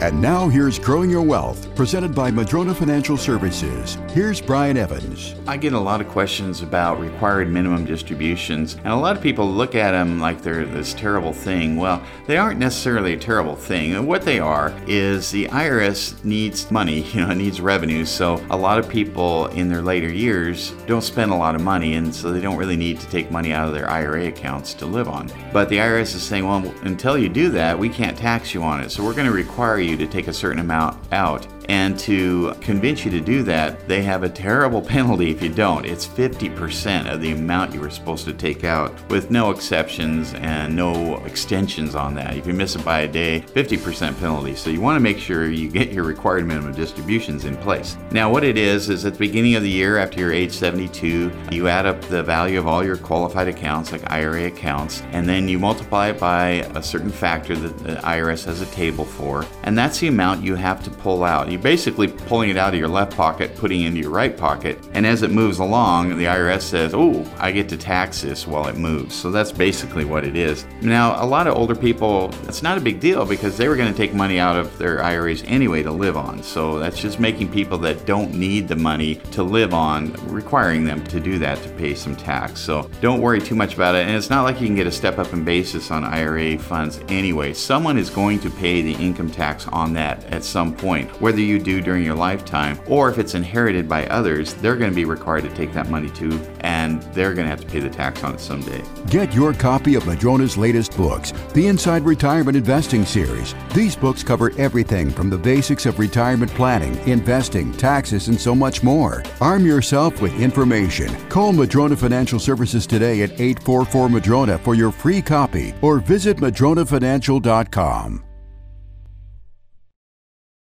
And now here's Growing Your Wealth, presented by Madrona Financial Services. Here's Brian Evans. I get a lot of questions about required minimum distributions, and a lot of people look at them like they're this terrible thing. Well, they aren't necessarily a terrible thing. And what they are is the IRS needs money, you know, it needs revenue. So a lot of people in their later years don't spend a lot of money, and so they don't really need to take money out of their IRA accounts to live on. But the IRS is saying, well, until you do that, we can't tax you on it. So we're going to require you to take a certain amount out. And to convince you to do that, they have a terrible penalty if you don't. It's 50% of the amount you were supposed to take out, with no exceptions and no extensions on that. If you miss it by a day, 50% penalty. So you want to make sure you get your required minimum distributions in place. Now, what it is, is at the beginning of the year, after you're age 72, you add up the value of all your qualified accounts, like IRA accounts, and then you multiply it by a certain factor that the IRS has a table for, and that's the amount you have to pull out. You you're basically pulling it out of your left pocket, putting it into your right pocket, and as it moves along, the IRS says, Oh, I get to tax this while it moves. So that's basically what it is. Now, a lot of older people, it's not a big deal because they were going to take money out of their IRAs anyway to live on. So that's just making people that don't need the money to live on, requiring them to do that to pay some tax. So don't worry too much about it. And it's not like you can get a step up in basis on IRA funds anyway. Someone is going to pay the income tax on that at some point, whether you do during your lifetime, or if it's inherited by others, they're going to be required to take that money too, and they're going to have to pay the tax on it someday. Get your copy of Madrona's latest books, the Inside Retirement Investing Series. These books cover everything from the basics of retirement planning, investing, taxes, and so much more. Arm yourself with information. Call Madrona Financial Services today at 844 Madrona for your free copy or visit madronafinancial.com.